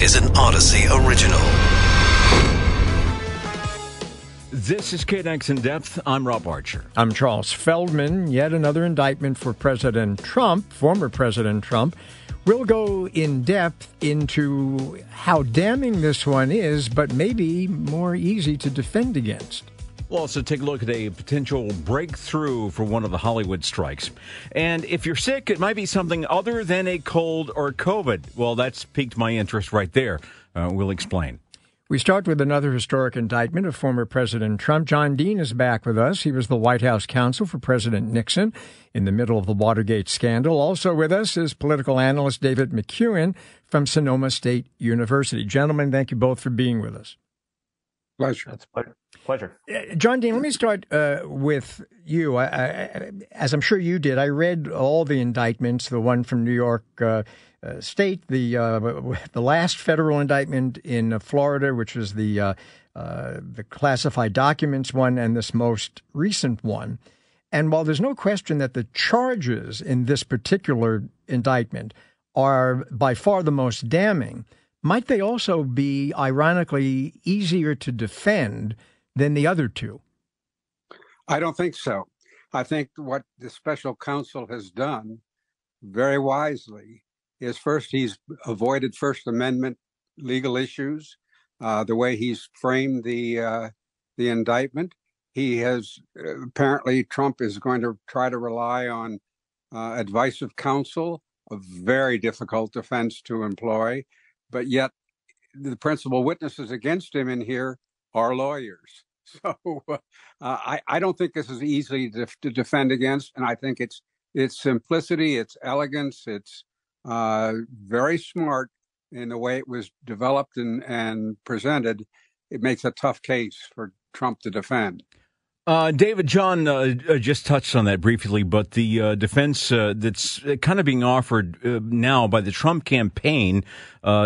is an Odyssey original. This is KNX in depth. I'm Rob Archer. I'm Charles Feldman. Yet another indictment for President Trump, former President Trump. We'll go in depth into how damning this one is, but maybe more easy to defend against. We'll also take a look at a potential breakthrough for one of the Hollywood strikes. And if you're sick, it might be something other than a cold or COVID. Well, that's piqued my interest right there. Uh, we'll explain. We start with another historic indictment of former President Trump. John Dean is back with us. He was the White House counsel for President Nixon in the middle of the Watergate scandal. Also with us is political analyst David McCuan from Sonoma State University. Gentlemen, thank you both for being with us. Pleasure. That's pleasure. Pleasure. Uh, John Dean, let me start uh, with you. I, I, as I'm sure you did, I read all the indictments, the one from New York uh, uh State, the uh, the last federal indictment in uh, Florida, which was the the classified documents one, and this most recent one. And while there's no question that the charges in this particular indictment are by far the most damning, might they also be, ironically, easier to defend than the other two? I don't think so. I think what the special counsel has done very wisely is first, he's avoided First Amendment legal issues, uh, the way he's framed the uh, the indictment. He has apparently Trump is going to try to rely on uh, advice of counsel, a very difficult defense to employ but yet the principal witnesses against him in here are lawyers. So uh, I, I don't think this is easy to, to, defend against, and I think it's its simplicity, its elegance, it's uh, very smart in the way it was developed and, and presented. It makes a tough case for Trump to defend. Uh, David, John uh, uh, just touched on that briefly, but the uh, defense uh, that's kind of being offered uh, now by the Trump campaign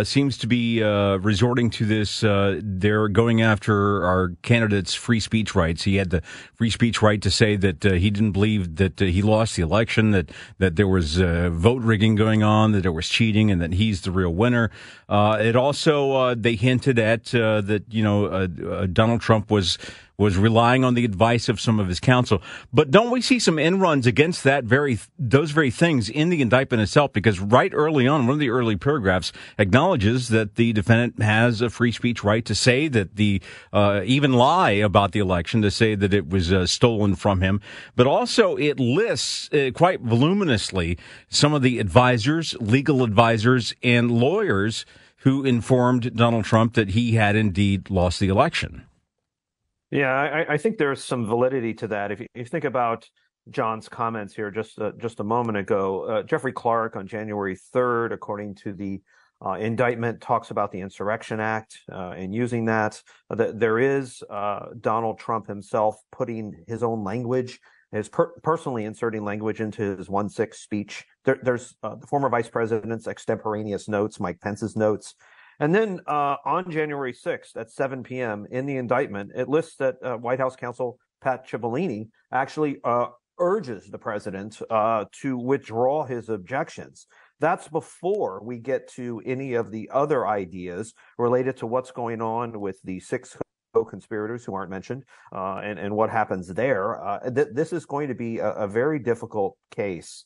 seems to be resorting to this. they're going after our candidate's free speech rights. He had the free speech right to say that he didn't believe that he lost the election, that that there was vote rigging going on, that there was cheating, and that he's the real winner. it also they hinted at that you know Donald Trump was was relying on the advice of some of his counsel. But don't we see some inruns against that very those very things in the indictment itself? Because right early on, one of the early paragraphs acknowledges that the defendant has a free speech right to say that the uh, even lie about the election, to say that it was uh, stolen from him. But also, it lists uh, quite voluminously some of the advisors, legal advisors, and lawyers who informed Donald Trump that he had indeed lost the election. Yeah, I, I, think there's some validity to that. If you, if you think about John's comments here just uh, just a moment ago, uh, Jeffrey Clark on January 3rd, according to the uh, indictment, talks about the Insurrection Act uh, and using that. Uh, there is uh, Donald Trump himself putting his own language, his per- personally inserting language into his one six speech. There, there's the former vice president's extemporaneous notes, Mike Pence's notes. And then uh, on January 6th at 7 p.m. in the indictment, it lists that uh, White House counsel Pat Cipollone actually uh, urges the president uh, to withdraw his objections. That's before we get to any of the other ideas related to what's going on with the six co-conspirators who aren't mentioned uh, and, and what happens there. Uh, th- this is going to be a, a very difficult case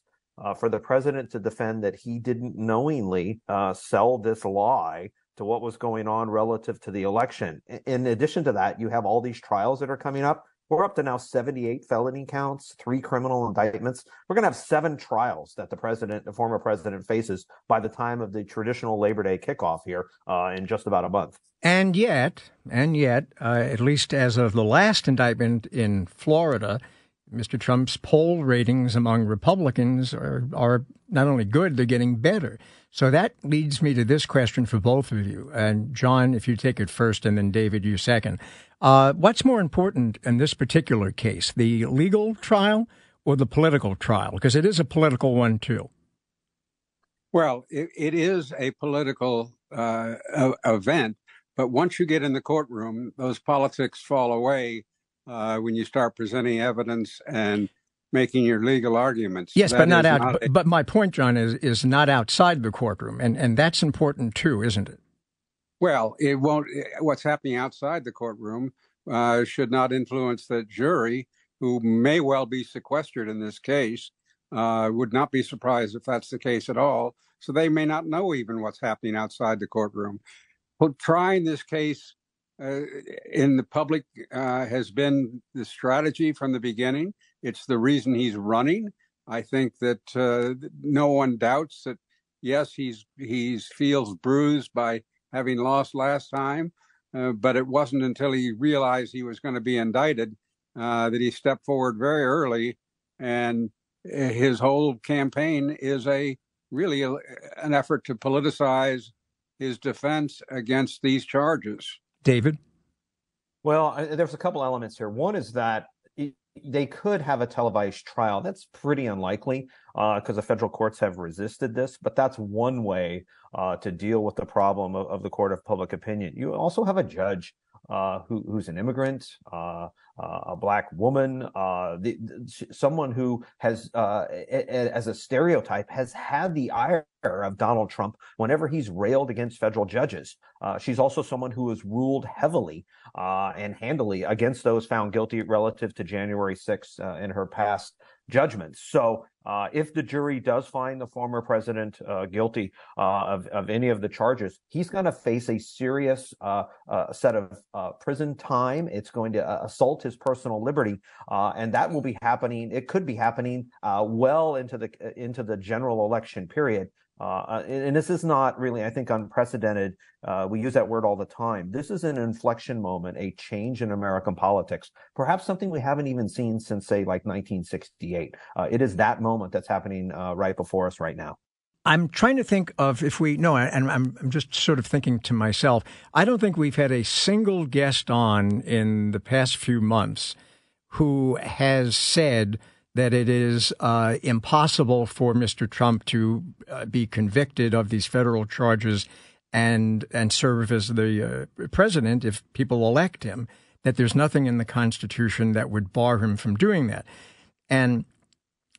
for the president to defend that he didn't knowingly sell this lie to what was going on relative to the election. In addition to that, you have all these trials that are coming up. We're up to now 78 felony counts, three criminal indictments. We're going to have seven trials that the president, the former president, faces by the time of the traditional Labor Day kickoff here uh, in just about a month. And yet, and yet, uh, at least as of the last indictment in Florida, Mr. Trump's poll ratings among Republicans are, are not only good, they're getting better. So that leads me to this question for both of you. And John, if you take it first, and then David, you second. Uh, what's more important in this particular case, the legal trial or the political trial? Because it is a political one, too. Well, it, it is a political uh, event, but once you get in the courtroom, those politics fall away uh, when you start presenting evidence and making your legal arguments. Yes, that but not out. Not, but my point, John, is is not outside the courtroom, and and that's important too, isn't it? Well, it won't. What's happening outside the courtroom uh, should not influence the jury, who may well be sequestered in this case. Uh, would not be surprised if that's the case at all. So they may not know even what's happening outside the courtroom. But trying this case uh, in the public uh, has been the strategy from the beginning. It's the reason he's running. I think that uh, no one doubts that. Yes, he's he's feels bruised by having lost last time, uh, but it wasn't until he realized he was going to be indicted uh, that he stepped forward very early, and his whole campaign is a really a, an effort to politicize his defense against these charges. David? Well, there's a couple elements here. One is that they could have a televised trial. That's pretty unlikely because uh, the federal courts have resisted this, but that's one way uh, to deal with the problem of, of, the court of public opinion. You also have a judge uh, who, who's an immigrant, uh, uh, a black woman, uh, the, the, someone who has, uh, as a stereotype, has had the ire of Donald Trump whenever he's railed against federal judges. She's also someone who has ruled heavily and handily against those found guilty relative to January 6th in her past judgments. So uh, if the jury does find the former president uh, guilty uh, of, of any of the charges, he's going to face a serious uh, uh, set of uh, prison time. It's going to assault his personal liberty, and that will be happening. It could be happening well into the into the general election period. Uh, and this is not really, I think, unprecedented. Uh, we use that word all the time. This is an inflection moment, a change in American politics, perhaps something we haven't even seen since, say, like 1968. Uh, it is that moment that's happening uh, right before us right now. I'm trying to think of if we no, and I'm I'm just sort of thinking to myself. I don't think we've had a single guest on in the past few months who has said that it is uh, impossible for Mr. Trump to uh, be convicted of these federal charges and and serve as the uh, president if people elect him. That there's nothing in the Constitution that would bar him from doing that. And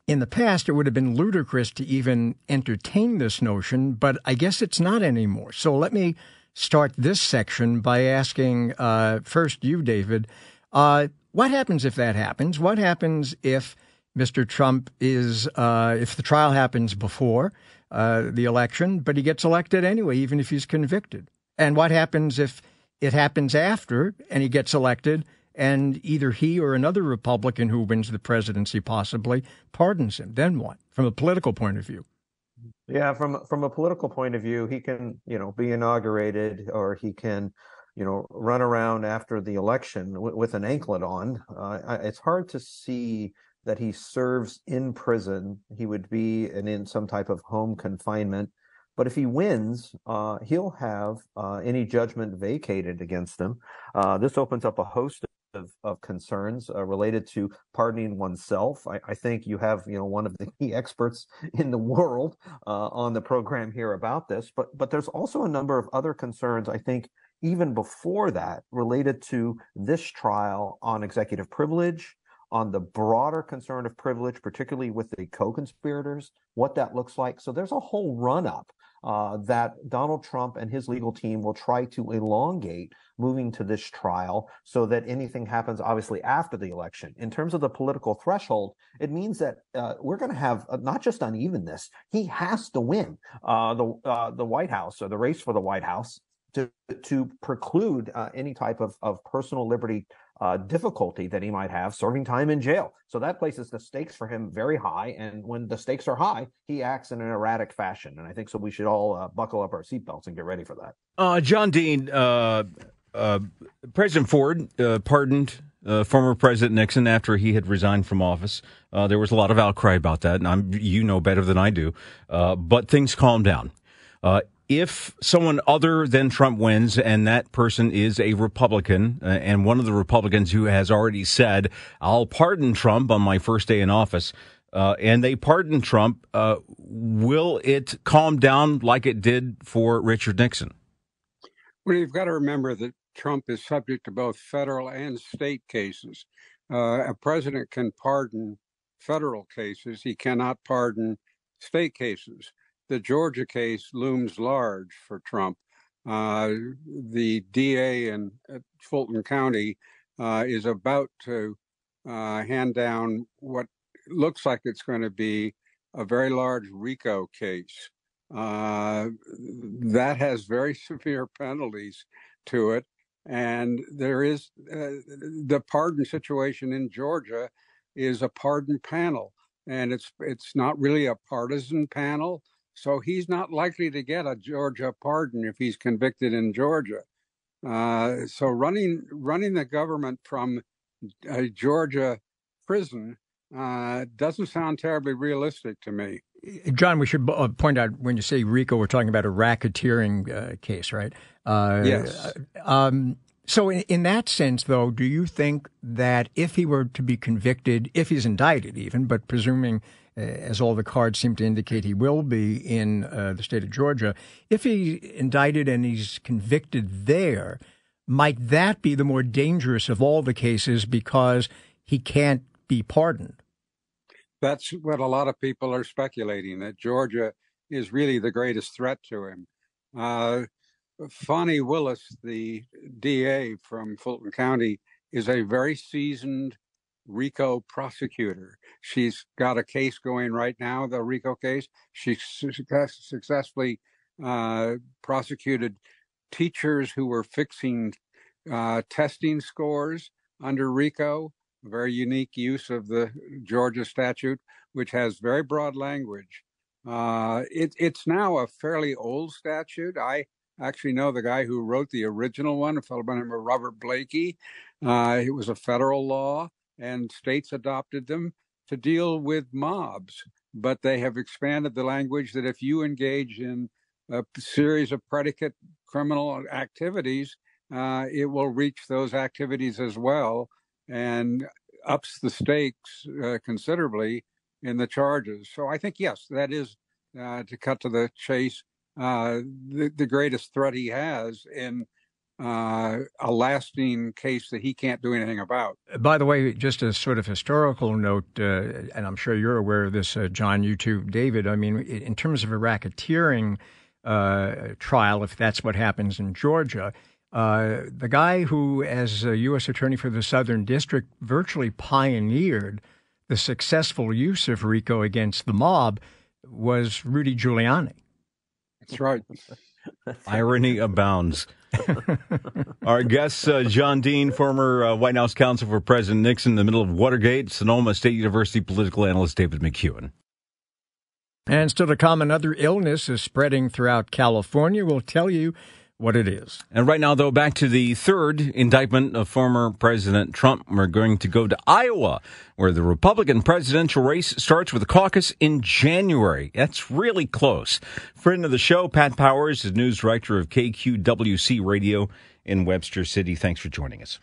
in the past, it would have been ludicrous to even entertain this notion, but I guess it's not anymore. So let me start this section by asking uh, first you, David. Uh, what happens if that happens? What happens if Mr. Trump is, uh, if the trial happens before uh, the election, but he gets elected anyway, even if he's convicted. And what happens if it happens after and he gets elected and either he or another Republican who wins the presidency possibly pardons him? Then what, from a political point of view? Yeah, from from a political point of view, he can, you know, be inaugurated or he can, you know, run around after the election w- with an anklet on. Uh, it's hard to see that he serves in prison. He would be in, in some type of home confinement. But if he wins, uh, he'll have uh, any judgment vacated against him. Uh, this opens up a host of, of concerns uh, related to pardoning oneself. I, I, think you have, you know, one of the key experts in the world uh, on the program here about this. But but there's also a number of other concerns. I think even before that, related to this trial on executive privilege, on the broader concern of privilege, particularly with the co-conspirators, what that looks like. So there's a whole run-up uh, that Donald Trump and his legal team will try to elongate moving to this trial so that anything happens obviously after the election. In terms of the political threshold, it means that uh, we're going to have uh, not just unevenness. He has to win uh, the uh, the White House or the race for the White House to to preclude uh, any type of, of personal liberty uh, difficulty that he might have serving time in jail. So that places the stakes for him very high. And when the stakes are high, he acts in an erratic fashion. And I think so we should all uh, buckle up our seatbelts and get ready for that. Uh, John Dean, uh, uh, President Ford uh, pardoned former President Nixon after he had resigned from office. there was a lot of outcry about that, and I'm, you know better than I do. but things calmed down if someone other than Trump wins and that person is a Republican uh, and one of the Republicans who has already said, I'll pardon Trump on my first day in office, uh, and they pardon Trump, uh, will it calm down like it did for Richard Nixon? Well, you've got to remember that Trump is subject to both federal and state cases. Uh, a president can pardon federal cases, he cannot pardon state cases the Georgia case looms large for Trump. Uh, the DA in Fulton County uh, is about to uh, hand down what looks like it's going to be a very large RICO case. Uh, that has very severe penalties to it. And there is uh, the pardon situation in Georgia is a pardon panel, and it's it's not really a partisan panel. So he's not likely to get a Georgia pardon if he's convicted in Georgia. Uh, so running running the government from a Georgia prison uh, doesn't sound terribly realistic to me. John, we should uh, point out when you say RICO, we're talking about a racketeering uh, case, right? Uh, yes. Um, so, in, in, that sense, though, do you think that if he were to be convicted, if he's indicted even, but presuming, uh, as all the cards seem to indicate he will be in uh, the state of Georgia, if he's indicted and he's convicted there, might that be the more dangerous of all the cases because he can't be pardoned? That's what a lot of people are speculating that Georgia is really the greatest threat to him. Uh, Fani Willis, the DA from Fulton County, is a very seasoned RICO prosecutor. She's got a case going right now, the RICO case. She success- successfully uh, prosecuted teachers who were fixing uh, testing scores under RICO very unique use of the Georgia statute, which has very broad language. Uh, it, it's now a fairly old statute. I actually know the guy who wrote the original one, a fellow by the name of Robert Blakey. Uh, it was a federal law, and states adopted them to deal with mobs. But they have expanded the language that if you engage in a series of predicate criminal activities, uh, it will reach those activities as well and ups the stakes uh, considerably in the charges. So I think yes, that is uh, to cut to the chase uh, the, the, greatest threat he has in uh, a lasting case that he can't do anything about. By the way, just a sort of historical note, uh, and I'm sure you're aware of this, uh, John, you too, David. I mean, in terms of a racketeering trial, if that's what happens in Georgia, uh, the guy who, as a U.S. Attorney for the Southern District, virtually pioneered the successful use of RICO against the mob was Rudy Giuliani. That's right. Irony abounds. Our guest, uh, John Dean, former uh, White House counsel for President Nixon in the middle of Watergate, Sonoma State University political analyst David McCuan. And still to come, another illness is spreading throughout California. We'll tell you what it is. And right now, though, back to the third indictment of former President Trump. We're going to go to Iowa, where the Republican presidential race starts with a caucus in January. That's really close. Friend of the show, Pat Powers, is news director of KQWC Radio in Webster City. Thanks for joining us.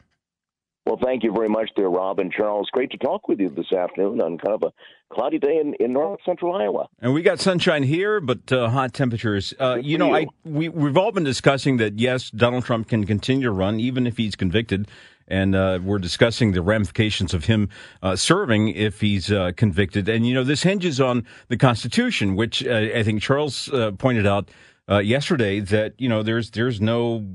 Well, thank you very much there, Rob and Charles. Great to talk with you this afternoon on kind of a cloudy day in, in north central Iowa. And we got sunshine here, but uh, hot temperatures. Uh, you know, you. I we we've all been discussing that yes, Donald Trump can continue to run even if he's convicted. And uh, we're discussing the ramifications of him uh, serving if he's uh, convicted. And, you know, this hinges on the Constitution, which uh, I think Charles pointed out yesterday that, you know, there's there's no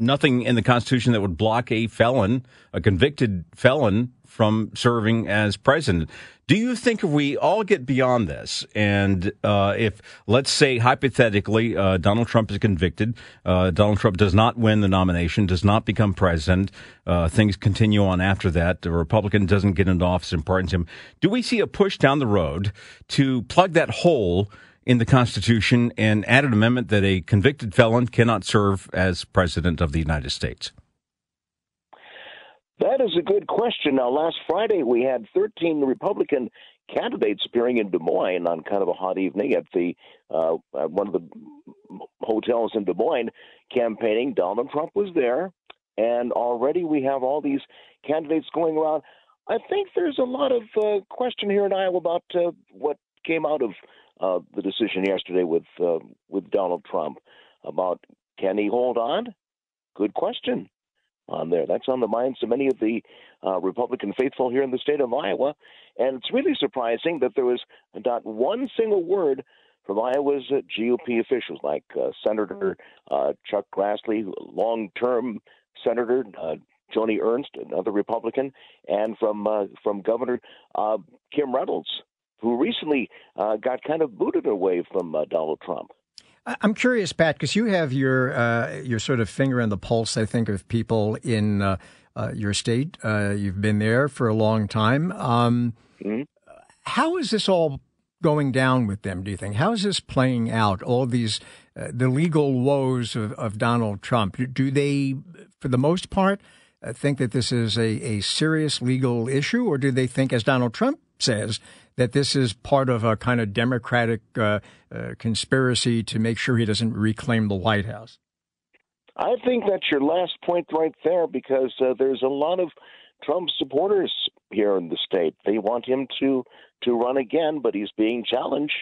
nothing in the Constitution that would block a felon, a convicted felon, from serving as president. Do you think if we all get beyond this, and uh, if, let's say, hypothetically, uh, Donald Trump is convicted, uh, Donald Trump does not win the nomination, does not become president, uh, things continue on after that, the Republican doesn't get into office and pardons him, do we see a push down the road to plug that hole? In the Constitution and added amendment that a convicted felon cannot serve as president of the United States? That is a good question. Now, last Friday we had 13 Republican candidates appearing in Des Moines on kind of a hot evening at the uh, at one of the hotels in Des Moines campaigning. Donald Trump was there, and already we have all these candidates going around. I think there's a lot of uh, question here in Iowa about uh, what came out of uh, the decision yesterday with uh, with Donald Trump about can he hold on? Good question on there. That's on the minds of many of the uh, Republican faithful here in the state of Iowa, and it's really surprising that there was not one single word from Iowa's GOP officials like uh, Senator uh, Chuck Grassley, long-term Senator uh, Joni Ernst, another Republican, and from from Governor Kim Reynolds, who recently uh, got kind of booted away from uh, Donald Trump. I'm curious, Pat, because you have your uh, your sort of finger on the pulse, I think, of people in uh, uh, your state. Uh, you've been there for a long time. Um, mm-hmm. how is this all going down with them? Do you think? How is this playing out? All these uh, the legal woes of, of Donald Trump. Do they, for the most part, uh, think that this is a, a serious legal issue, or do they think, as Donald Trump says, that this is part of a kind of Democratic uh, uh, conspiracy to make sure he doesn't reclaim the White House? I think that's your last point right there because uh, there's a lot of Trump supporters here in the state. They want him to to run again, but he's being challenged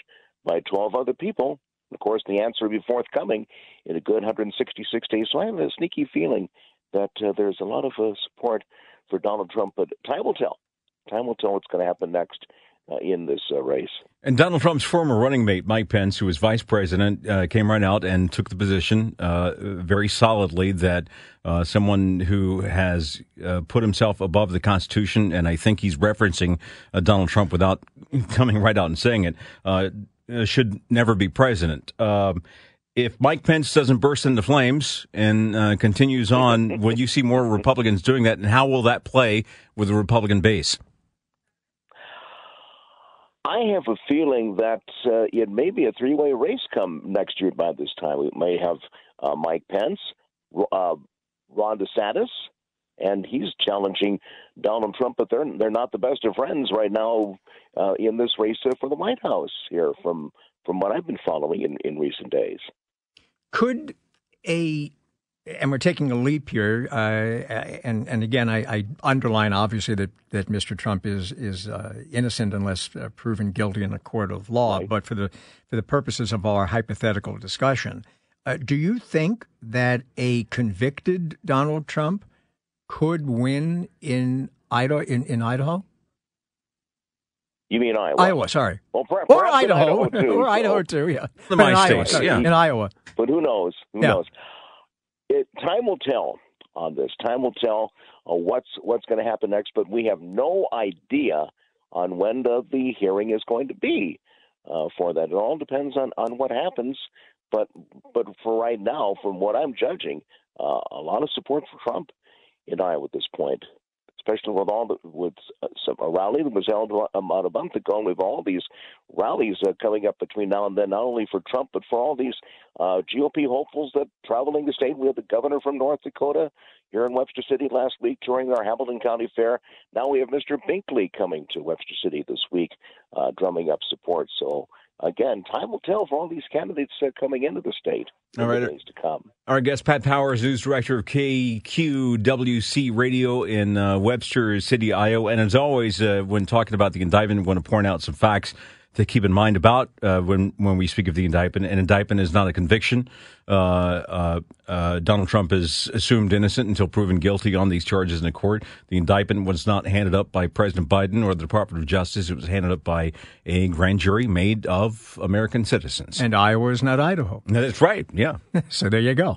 by 12 other people. Of course, the answer will be forthcoming in a good 166 days. So I have a sneaky feeling that uh, there's a lot of uh, support for Donald Trump, but time will tell. Time will tell what's going to happen next in this uh, race. And Donald Trump's former running mate, Mike Pence, who was vice president, uh, came right out and took the position uh, very solidly that uh, someone who has uh, put himself above the Constitution, and I think he's referencing Donald Trump without coming right out and saying it, should never be president. Um, if Mike Pence doesn't burst into flames and continues on, will you see more Republicans doing that? And how will that play with the Republican base? I have a feeling that uh, it may be a three way race come next year by this time. We may have uh, Mike Pence, uh, Ron DeSantis, and he's challenging Donald Trump, but they're they're not the best of friends right now uh, in this race for the White House here from from what I've been following in, in recent days. Could a and we're taking a leap here, uh, and and again, I, I, underline obviously that, that Mr. Trump is is uh, innocent unless uh, proven guilty in a court of law. Right. But for the for the purposes of our hypothetical discussion, uh, do you think that a convicted Donald Trump could win in Idaho? In, in Idaho? You mean Iowa? Iowa, sorry. Well, per- or Idaho, Idaho too, or so. Idaho too. Yeah, the my Iowa, states, yeah, in Iowa. But who knows? Who yeah. knows? It, time will tell on this. Time will tell uh, what's what's going to happen next. But we have no idea on when the, the hearing is going to be uh, for that. It all depends on, on what happens. But but for right now, from what I'm judging, uh, a lot of support for Trump in Iowa at this point especially with all the with uh, some, a rally that was held about a month ago, with all these rallies uh, coming up between now and then, not only for Trump but for all these uh, GOP hopefuls that traveling the state. We had the governor from North Dakota here in Webster City last week during our Hamilton County Fair. Now we have Mr. Binkley coming to Webster City this week, uh, drumming up support. So again, time will tell for all these candidates uh, coming into the state in all right. the days to come. Our guest, Pat Powers, news director of KQWC Radio in uh, Webster City, Iowa. And as always, uh, when talking about the indictment, I want to point out some facts to keep in mind about uh, when when we speak of the indictment. An indictment is not a conviction. Uh, uh, uh, Donald Trump is assumed innocent until proven guilty on these charges in a court. The indictment was not handed up by President Biden or the Department of Justice. It was handed up by a grand jury made of American citizens. And Iowa is not Idaho. That's right. Yeah. so there you go.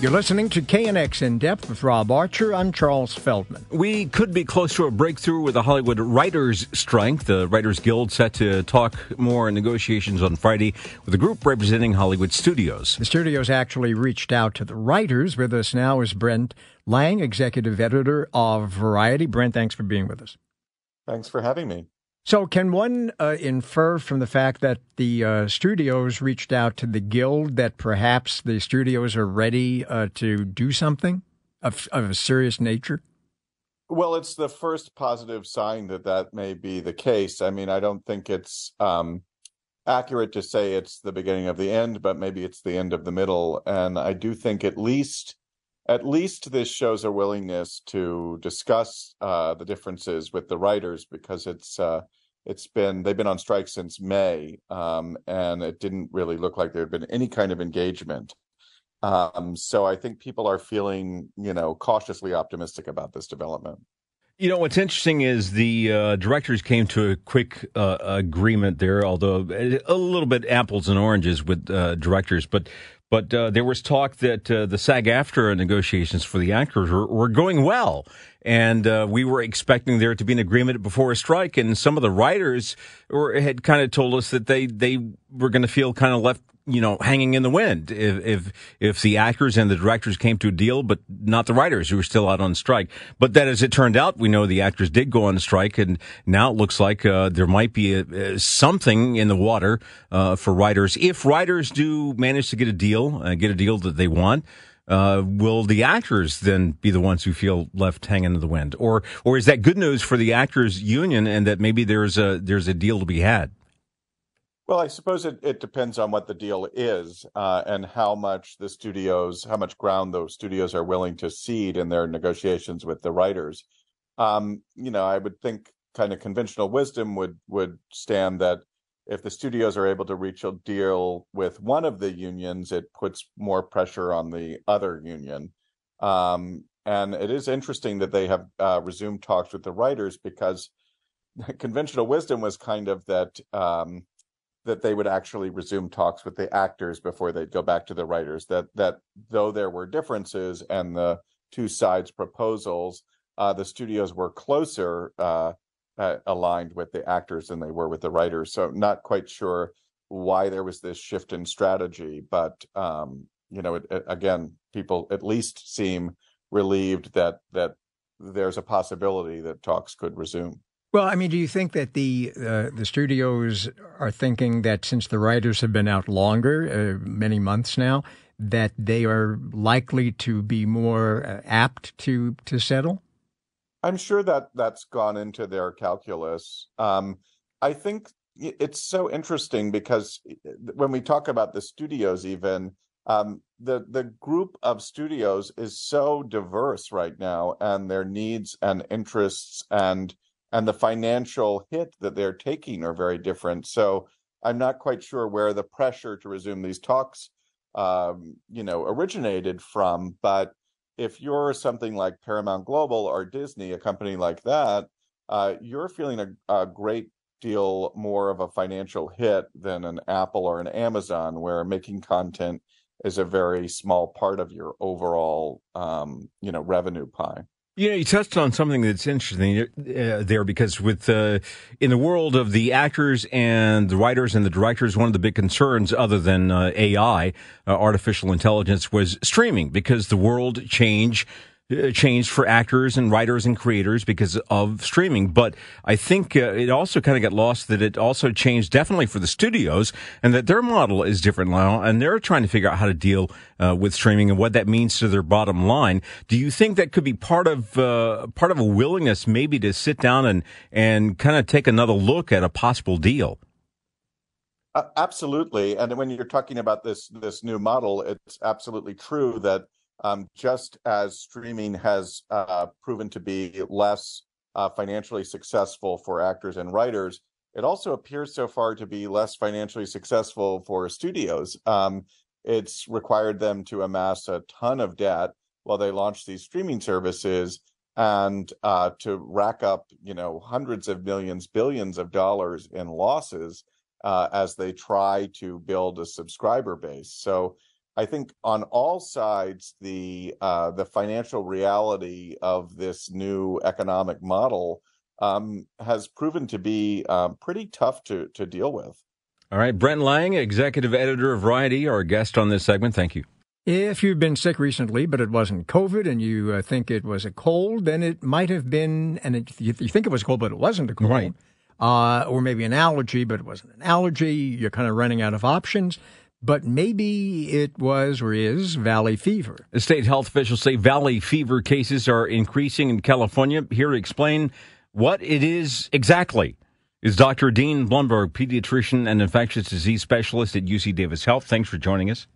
You're listening to KNX In Depth with Rob Archer. I'm Charles Feldman. We could be close to a breakthrough with the Hollywood Writers' Strike. The Writers Guild set to talk more in negotiations on Friday with a group representing Hollywood studios. The studios actually reached out to the writers. With us now is Brent Lang, executive editor of Variety. Brent, thanks for being with us. Thanks for having me. So, can one uh, infer from the fact that the uh, studios reached out to the guild that perhaps the studios are ready uh, to do something of, of a serious nature? Well, it's the first positive sign that that may be the case. I mean, I don't think it's um, accurate to say it's the beginning of the end, but maybe it's the end of the middle. And I do think at least at least this shows a willingness to discuss uh, the differences with the writers because it's uh, it's been they've been on strike since May, um, and it didn't really look like there had been any kind of engagement. Um, so I think people are feeling, you know, cautiously optimistic about this development. You know, what's interesting is the uh, directors came to a quick uh, agreement there, although a little bit apples and oranges with uh, directors. But but uh, there was talk that uh, the SAG-AFTRA negotiations for the actors were, were going well, and uh, we were expecting there to be an agreement before a strike. And some of the writers were, had kind of told us that they they were going to feel kind of left you know, hanging in the wind if, if, if the actors and the directors came to a deal, but not the writers who were still out on strike. But that as it turned out, we know the actors did go on strike and now it looks like, uh, there might be a, a, something in the water, uh, for writers. If writers do manage to get a deal, uh, get a deal that they want, uh, will the actors then be the ones who feel left hanging in the wind, or or is that good news for the actors union and that maybe there's a there's a deal to be had? Well, I suppose it, it depends on what the deal is uh, and how much the studios, how much ground those studios are willing to cede in their negotiations with the writers. Um, you know, I would think kind of conventional wisdom would would stand that if the studios are able to reach a deal with one of the unions, it puts more pressure on the other union. Um, and it is interesting that they have uh, resumed talks with the writers because conventional wisdom was kind of that um, that they would actually resume talks with the actors before they'd go back to the writers. That that though there were differences and the two sides' proposals, uh, the studios were closer uh, uh, aligned with the actors than they were with the writers. So not quite sure why there was this shift in strategy, but um, you know, it, it, again, people at least seem relieved that that there's a possibility that talks could resume. Well, I mean, do you think that the uh, the studios are thinking that since the writers have been out longer, uh, many months now, that they are likely to be more uh, apt to to settle? I'm sure that that's gone into their calculus. Um, I think it's so interesting because when we talk about the studios, even um, the the group of studios is so diverse right now, and their needs and interests and and the financial hit that they're taking are very different. So I'm not quite sure where the pressure to resume these talks, um, you know, originated from. But if you're something like Paramount Global or Disney, a company like that, uh, you're feeling a, a great deal more of a financial hit than an Apple or an Amazon, where making content is a very small part of your overall, um, you know, revenue pie. You know, you touched on something that's interesting uh, there because with uh, in the world of the actors and the writers and the directors, one of the big concerns, other than uh, AI, uh, artificial intelligence, was streaming because the world changed uh, changed for actors and writers and creators because of streaming. But I think uh, it also kind of got lost that it also changed definitely for the studios and that their model is different now and they're trying to figure out how to deal uh, with streaming and what that means to their bottom line. Do you think that could be part of uh, part of a willingness maybe to sit down and and kind of take another look at a possible deal? Uh, absolutely, and when you're talking about this this new model, it's absolutely true that um, just as streaming has uh, proven to be less uh, financially successful for actors and writers, it also appears so far to be less financially successful for studios. Um, it's required them to amass a ton of debt while they launch these streaming services and uh, to rack up, you know, hundreds of millions, billions of dollars in losses uh, as they try to build a subscriber base. So I think on all sides, the uh, the financial reality of this new economic model um, has proven to be um, pretty tough to to deal with. All right, Brent Lang, executive editor of Variety, our guest on this segment. Thank you. If you've been sick recently, but it wasn't COVID, and you uh, think it was a cold, then it might have been, and it, you, you think it was a cold, but it wasn't a cold. Right. Uh, or maybe an allergy, but it wasn't an allergy. You're kind of running out of options but maybe it was or is valley fever. The state health officials say valley fever cases are increasing in California. Here to explain what it is exactly is Dr. Dean Blumberg, pediatrician and infectious disease specialist at UC Davis Health. Thanks for joining us.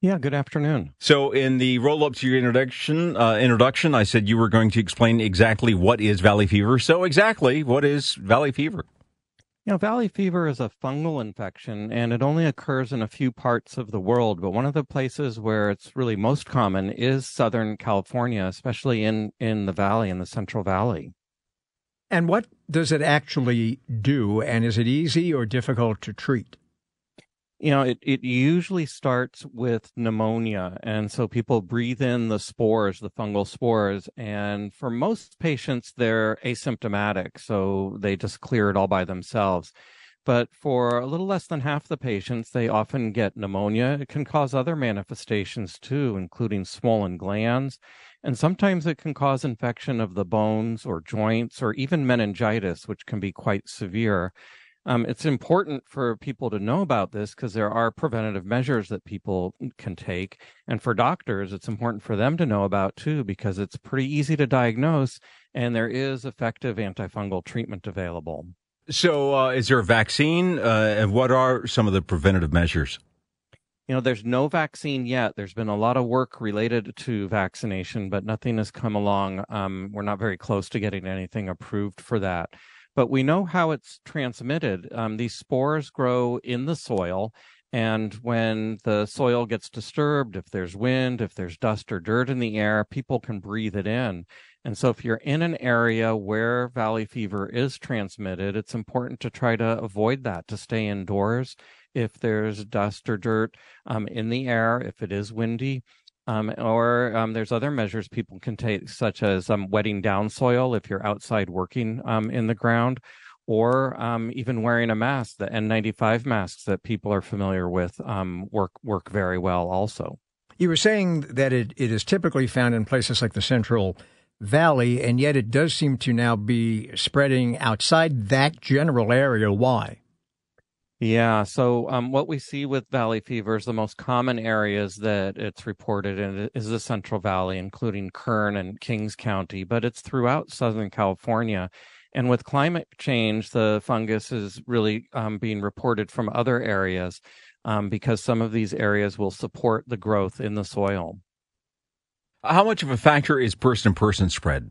Yeah, good afternoon. So, in the roll up to your introduction, uh, introduction, I said you were going to explain exactly what is valley fever. So, exactly what is valley fever? You know, valley fever is a fungal infection and it only occurs in a few parts of the world. But one of the places where it's really most common is Southern California, especially in, in the valley, in the Central Valley. And what does it actually do? And is it easy or difficult to treat? You know, it, it usually starts with pneumonia. And so people breathe in the spores, the fungal spores. And for most patients, they're asymptomatic. So they just clear it all by themselves. But for a little less than half the patients, they often get pneumonia. It can cause other manifestations too, including swollen glands. And sometimes it can cause infection of the bones or joints or even meningitis, which can be quite severe. Um, it's important for people to know about this because there are preventative measures that people can take. And for doctors, it's important for them to know about too because it's pretty easy to diagnose and there is effective antifungal treatment available. So, uh, is there a vaccine? Uh, and what are some of the preventative measures? You know, there's no vaccine yet. There's been a lot of work related to vaccination, but nothing has come along. Um, we're not very close to getting anything approved for that but we know how it's transmitted. Um, these spores grow in the soil. And when the soil gets disturbed, if there's wind, if there's dust or dirt in the air, people can breathe it in. And so if you're in an area where valley fever is transmitted, it's important to try to avoid that, to stay indoors. If there's dust or dirt um, in the air, if it is windy, um, or um, there's other measures people can take, such as um, wetting down soil if you're outside working um, in the ground, or um, even wearing a mask. The N95 masks that people are familiar with um, work work very well. Also, you were saying that it, it is typically found in places like the Central Valley, and yet it does seem to now be spreading outside that general area. Why? Yeah. So, um, what we see with valley fever is the most common areas that it's reported in is the Central Valley, including Kern and Kings County, but it's throughout Southern California. And with climate change, the fungus is really um, being reported from other areas um, because some of these areas will support the growth in the soil. How much of a factor is person to person spread?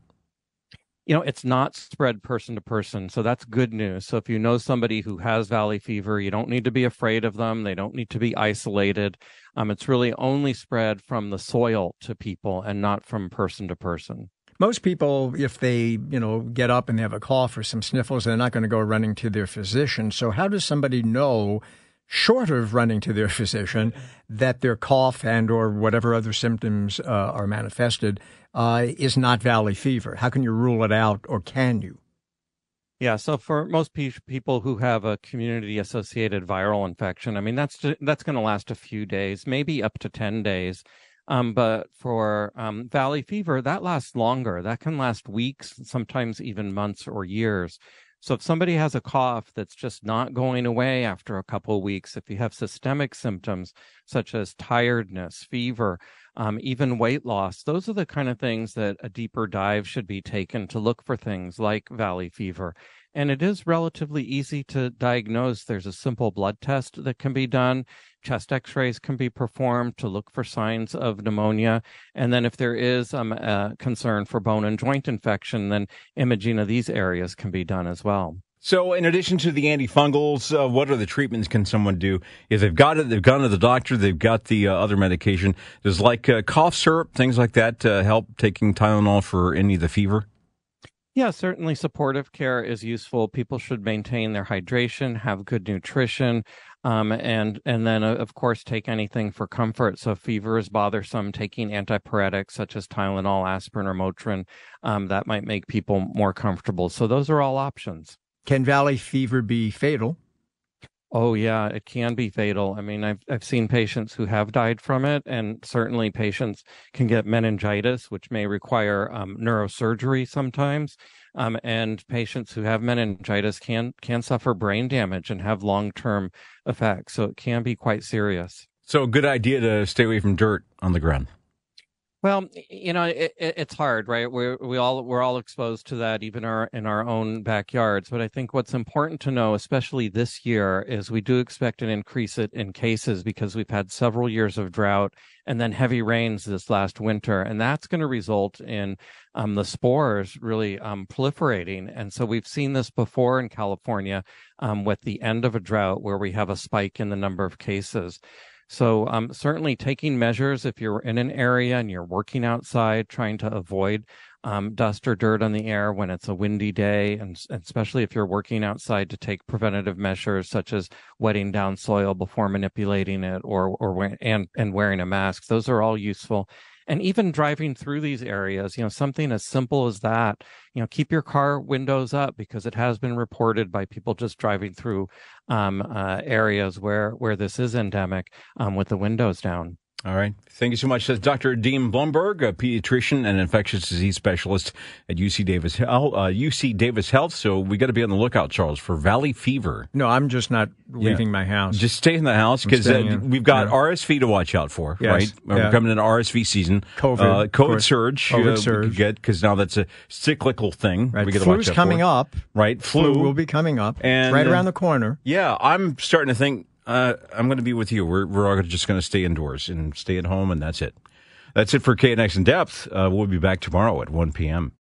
You know, it's not spread person to person. So that's good news. So if you know somebody who has valley fever, you don't need to be afraid of them. They don't need to be isolated. Um, it's really only spread from the soil to people and not from person to person. Most people, if they, you know, get up and they have a cough or some sniffles, they're not going to go running to their physician. So how does somebody know short of running to their physician, that their cough and or whatever other symptoms uh, are manifested uh, is not valley fever? How can you rule it out, or can you? Yeah, so for most pe- people who have a community-associated viral infection, I mean that's that's going to last a few days, maybe up to ten days. Um, but for um, valley fever, that lasts longer. That can last weeks, sometimes even months or years. So if somebody has a cough that's just not going away after a couple of weeks, if you have systemic symptoms such as tiredness, fever, um, even weight loss, those are the kind of things that a deeper dive should be taken to look for things like valley fever. And it is relatively easy to diagnose. There's a simple blood test that can be done. Chest x rays can be performed to look for signs of pneumonia. And then, if there is um, a concern for bone and joint infection, then imaging of these areas can be done as well. So, in addition to the antifungals, uh, what the treatments can someone do if they've got it? They've gone to the doctor. They've got the uh, other medication. Does like uh, cough syrup, things like that, uh, help taking Tylenol for any of the fever? Yeah, certainly supportive care is useful. People should maintain their hydration, have good nutrition, um, and and then uh, of course take anything for comfort. So fever is bothersome, taking antipyretics such as Tylenol, aspirin, or Motrin, um, that might make people more comfortable. So those are all options. Can valley fever be fatal? Oh yeah, it can be fatal. I mean, I've I've seen patients who have died from it, and certainly patients can get meningitis, which may require um, neurosurgery sometimes. Um, and patients who have meningitis can can suffer brain damage and have long term effects. So it can be quite serious. So, a good idea to stay away from dirt on the ground. Well, you know, it, it, it's hard, right? We we all we're all exposed to that, even our in our own backyards. But I think what's important to know, especially this year, is we do expect an increase in cases because we've had several years of drought and then heavy rains this last winter, and that's going to result in um, the spores really um, proliferating. And so we've seen this before in California um, with the end of a drought, where we have a spike in the number of cases. So, um, certainly taking measures if you're in an area and you're working outside, trying to avoid um, dust or dirt on the air when it's a windy day, and, and, especially if you're working outside to take preventative measures such as wetting down soil before manipulating it, or or and and wearing a mask. Those are all useful and even driving through these areas you know something as simple as that you know keep your car windows up because it has been reported by people just driving through um, uh, areas where where this is endemic um, with the windows down all right. Thank you so much. That's Dr. Dean Blumberg, a pediatrician and infectious disease specialist at UC Davis Health. Uh, UC Davis Health. So we got to be on the lookout, Charles, for valley fever. No, I'm just not leaving yeah. my house. Just stay in the house because uh, we've got yeah. RSV to watch out for, yes. right? Yeah. We're coming into RSV season. COVID, uh, COVID surge. COVID uh, surge. get because now that's a cyclical thing. Right. We get Flu's coming for. up. Right. Flu. Flu will be coming up. And right around the corner. Yeah, I'm starting to think uh, I'm going to be with you. We're, we're all just going to stay indoors and stay at home, and that's it. That's it for KNX in depth. Uh, we'll be back tomorrow at 1 p.m.